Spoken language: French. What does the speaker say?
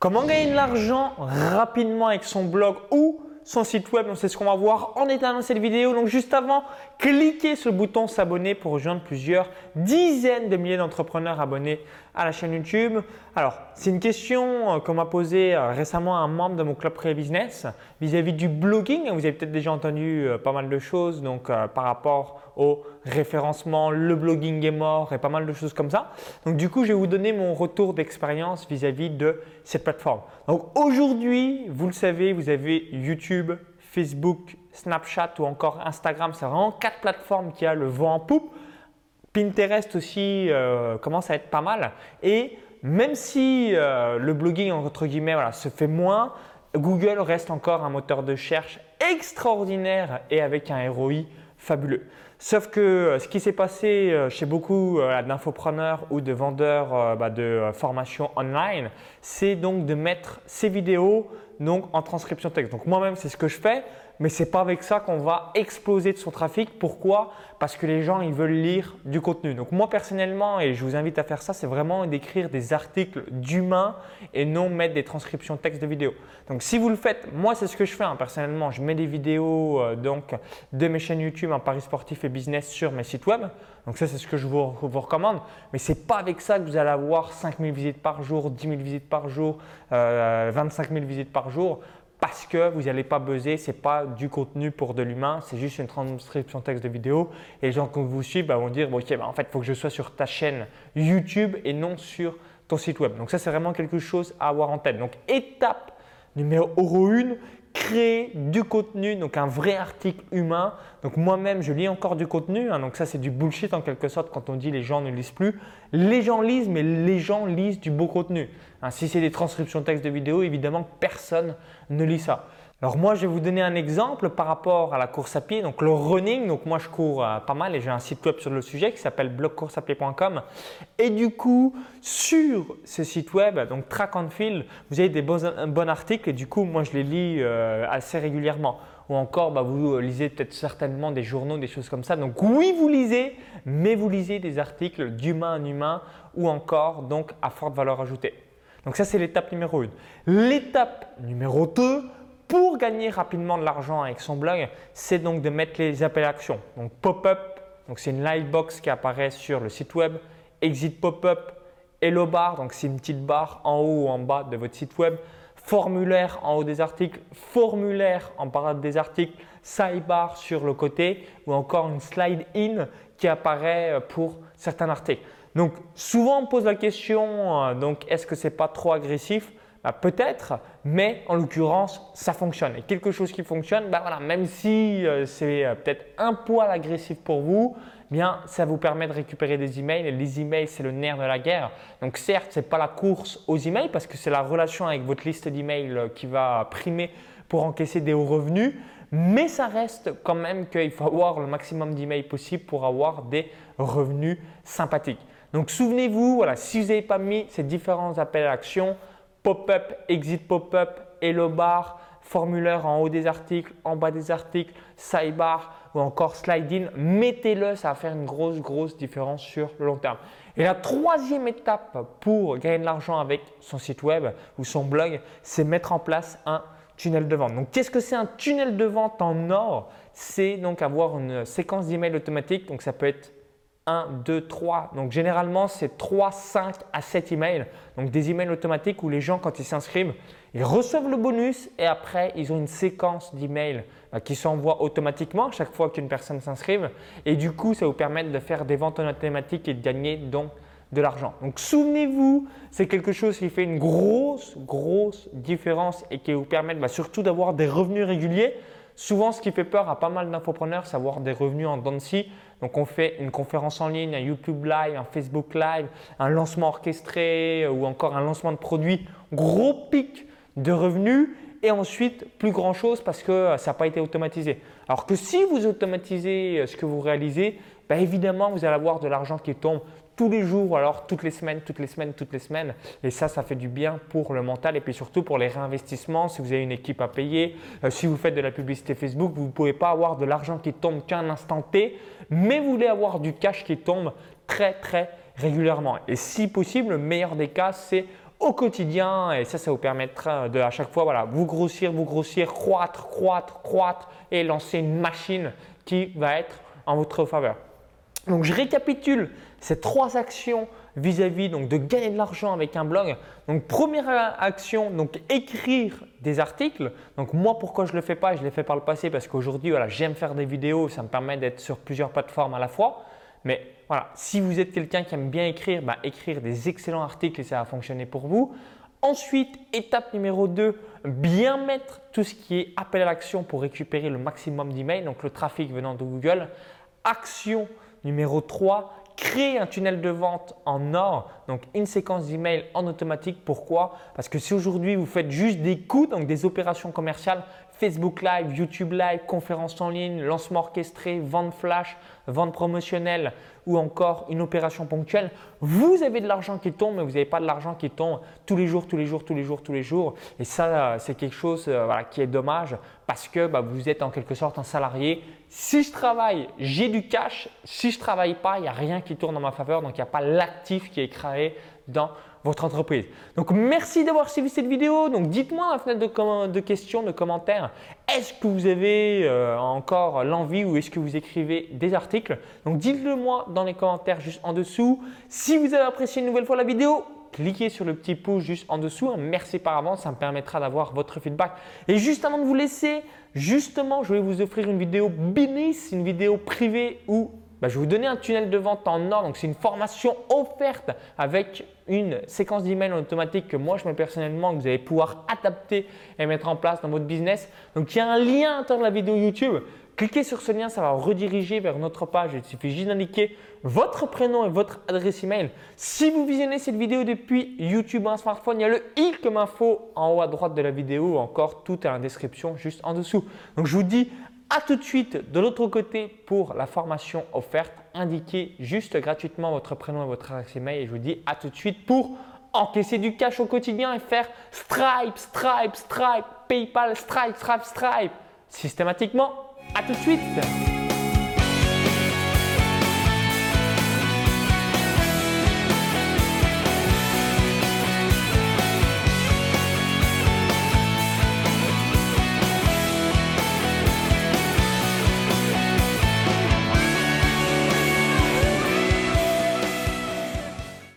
Comment gagner de l'argent rapidement avec son blog ou son site web? C'est ce qu'on va voir en état dans cette vidéo. Donc juste avant, cliquez sur le bouton s'abonner pour rejoindre plusieurs dizaines de milliers d'entrepreneurs abonnés à la chaîne YouTube. Alors c'est une question euh, qu'on m'a posée euh, récemment à un membre de mon club Pré Business vis-à-vis du blogging. Vous avez peut-être déjà entendu euh, pas mal de choses donc par rapport au référencement, le blogging est mort et pas mal de choses comme ça. Donc du coup, je vais vous donner mon retour d'expérience vis-à-vis de cette plateforme. Donc aujourd'hui, vous le savez, vous avez YouTube, Facebook, Snapchat ou encore Instagram. C'est vraiment quatre plateformes qui a le vent en poupe. Pinterest aussi euh, commence à être pas mal. Et même si euh, le blogging entre guillemets se fait moins, Google reste encore un moteur de recherche extraordinaire et avec un ROI fabuleux. Sauf que euh, ce qui s'est passé chez beaucoup d'infopreneurs ou de vendeurs bah, de formation online, c'est donc de mettre ces vidéos donc en transcription texte. Donc moi-même, c'est ce que je fais mais ce n'est pas avec ça qu'on va exploser de son trafic. Pourquoi? Parce que les gens, ils veulent lire du contenu. Donc moi personnellement, et je vous invite à faire ça, c'est vraiment d'écrire des articles d'humains et non mettre des transcriptions texte de vidéos. Donc si vous le faites, moi c'est ce que je fais hein, personnellement. Je mets des vidéos euh, donc de mes chaînes YouTube en Paris sportif et business sur mes sites web. Donc ça c'est ce que je vous, recommande. Mais ce n'est pas avec ça que vous allez avoir 5000 visites par jour, 10 000 visites par jour, euh, 25 000 visites par jour parce que vous n'allez pas buzzer, ce n'est pas du contenu pour de l'humain, c'est juste une transcription texte de vidéo. Et les gens qui vous suivent bah, vont dire, ok, bah, en fait, il faut que je sois sur ta chaîne YouTube et non sur ton site web. Donc ça, c'est vraiment quelque chose à avoir en tête. Donc étape numéro 1, créer du contenu, donc un vrai article humain. Donc moi-même, je lis encore du contenu. Hein. donc ça, c'est du bullshit en quelque sorte quand on dit les gens ne lisent plus. Les gens lisent, mais les gens lisent du beau contenu. Hein. si c'est des transcriptions texte de vidéo, évidemment, personne ne lit ça. Alors moi, je vais vous donner un exemple par rapport à la course à pied, donc le running. Donc moi, je cours euh, pas mal et j'ai un site web sur le sujet qui s'appelle blogcourseapied.com. Et du coup, sur ce site web, donc Track and Field, vous avez des bons, articles et du coup, moi, je les lis euh, assez régulièrement. Ou encore, bah, vous lisez peut-être certainement des journaux, des choses comme ça. Donc oui, vous lisez, mais vous lisez des articles d'humain en humain ou encore donc à forte valeur ajoutée. Donc ça, c'est l'étape numéro 1. L'étape numéro 2, pour gagner rapidement de l'argent avec son blog, c'est donc de mettre les appels à action. Donc pop-up, c'est une livebox qui apparaît sur le site web. Exit pop-up, hello bar, donc c'est une petite barre en haut ou en bas de votre site web. Formulaire en haut des articles, formulaire en bas des articles, sidebar sur le côté ou encore une slide in qui apparaît pour certains articles. Donc souvent on pose la question, euh, donc est-ce que c'est pas trop agressif? Bah, Peut-être, mais en l'occurrence ça fonctionne. Et quelque chose qui fonctionne, bah, voilà, même si euh, c'est euh, peut-être un poil agressif pour vous, eh bien ça vous permet de récupérer des emails. Et les emails c'est le nerf de la guerre. Donc certes c'est pas la course aux emails parce que c'est la relation avec votre liste d'emails qui va primer pour encaisser des hauts revenus. Mais ça reste quand même qu'il faut avoir le maximum d'emails possible pour avoir des revenus sympathiques. Donc souvenez-vous, voilà, si vous n'avez pas mis ces différents appels à l'action, pop-up, exit pop-up, hello bar, formulaire en haut des articles, en bas des articles, sidebar ou encore slide in, mettez-le, ça va faire une grosse, grosse différence sur le long terme. Et la troisième étape pour gagner de l'argent avec son site web ou son blog, c'est mettre en place un tunnel de vente. Donc, qu'est-ce que c'est un tunnel de vente en or? C'est donc avoir une séquence d'emails automatique. Donc, ça peut être 1, 2, 3. Donc généralement, c'est 3, 5 à 7 emails. Donc des emails automatiques où les gens, quand ils s'inscrivent, ils reçoivent le bonus et après, ils ont une séquence d'emails bah, qui s'envoie automatiquement chaque fois qu'une personne s'inscrive. Et du coup, ça vous permet de faire des ventes automatiques et de gagner donc de l'argent. Donc souvenez-vous, c'est quelque chose qui fait une grosse, grosse différence et qui vous permet bah, surtout d'avoir des revenus réguliers. Souvent, ce qui fait peur à pas mal d'infopreneurs, c'est avoir des revenus en Dancy. Donc, on fait une conférence en ligne, un YouTube Live, un Facebook Live, un lancement orchestré euh, ou encore un lancement de produit. Gros pic de revenus et ensuite plus grand chose parce que euh, ça n'a pas été automatisé. Alors que si vous automatisez euh, ce que vous réalisez, bah, évidemment, vous allez avoir de l'argent qui tombe tous les jours, alors toutes les semaines, toutes les semaines, toutes les semaines. Et ça, ça fait du bien pour le mental et puis surtout pour les réinvestissements. Si vous avez une équipe à payer, euh, si vous faites de la publicité Facebook, vous ne pouvez pas avoir de l'argent qui tombe qu'un instant T, mais vous voulez avoir du cash qui tombe très, très régulièrement. Et si possible, le meilleur des cas, c'est au quotidien et ça, ça vous permettra de à chaque fois vous grossir, vous grossir, croître, croître, croître et lancer une machine qui va être en votre faveur. Donc je récapitule ces trois actions vis-à-vis donc de gagner de l'argent avec un blog. Donc première action, donc écrire des articles. Donc moi pourquoi je le fais pas, je l'ai fait par le passé parce qu'aujourd'hui voilà, j'aime faire des vidéos, ça me permet d'être sur plusieurs plateformes à la fois. Mais voilà, si vous êtes quelqu'un qui aime bien écrire, bah, écrire des excellents articles et ça va fonctionner pour vous. Ensuite, étape numéro 2, bien mettre tout ce qui est appel à l'action pour récupérer le maximum d'emails, donc le trafic venant de Google. Action numéro 3, créer un tunnel de vente en or, donc une séquence d'emails en automatique. Pourquoi? Parce que si aujourd'hui vous faites juste des coûts, donc des opérations commerciales, Facebook Live, YouTube Live, conférences en ligne, lancement orchestré, vente flash, vente promotionnelle ou encore une opération ponctuelle, vous avez de l'argent qui tombe, mais vous n'avez pas de l'argent qui tombe tous les jours, tous les jours, tous les jours, tous les jours. Et ça, c'est quelque chose euh, qui est dommage parce que bah, vous êtes en quelque sorte un salarié. Si je travaille, j'ai du cash. Si je ne travaille pas, il n'y a rien qui tourne en ma faveur. Donc, il n'y a pas l'actif qui est créé dans votre entreprise. Donc merci d'avoir suivi cette vidéo. Donc dites-moi dans la fenêtre de, de, questions, de commentaires, est-ce que vous avez euh, encore l'envie ou est-ce que vous écrivez des articles? Donc dites-le moi dans les commentaires juste en dessous. Si vous avez apprécié une nouvelle fois la vidéo, cliquez sur le petit pouce juste en dessous. Merci par avance, ça me permettra d'avoir votre feedback. Et juste avant de vous laisser, justement, je vais vous offrir une vidéo business, une vidéo privée où bah, je vais vous donner un tunnel de vente en or. Donc, c'est une formation offerte avec une séquence d'emails automatique que moi, je mets personnellement, que vous allez pouvoir adapter et mettre en place dans votre business. Donc, il y a un lien à l'intérieur de la vidéo YouTube. Cliquez sur ce lien, ça va rediriger vers notre page. Il suffit juste d'indiquer votre prénom et votre adresse email. Si vous visionnez cette vidéo depuis YouTube ou un smartphone, il y a le i comme info en haut à droite de la vidéo ou encore tout est en description juste en dessous. Donc je vous dis à tout de suite de l'autre côté pour la formation offerte. Indiquez juste gratuitement votre prénom et votre adresse email et je vous dis à tout de suite pour encaisser du cash au quotidien et faire Stripe, Stripe, Stripe, PayPal, Stripe, Stripe, Stripe systématiquement. À tout de suite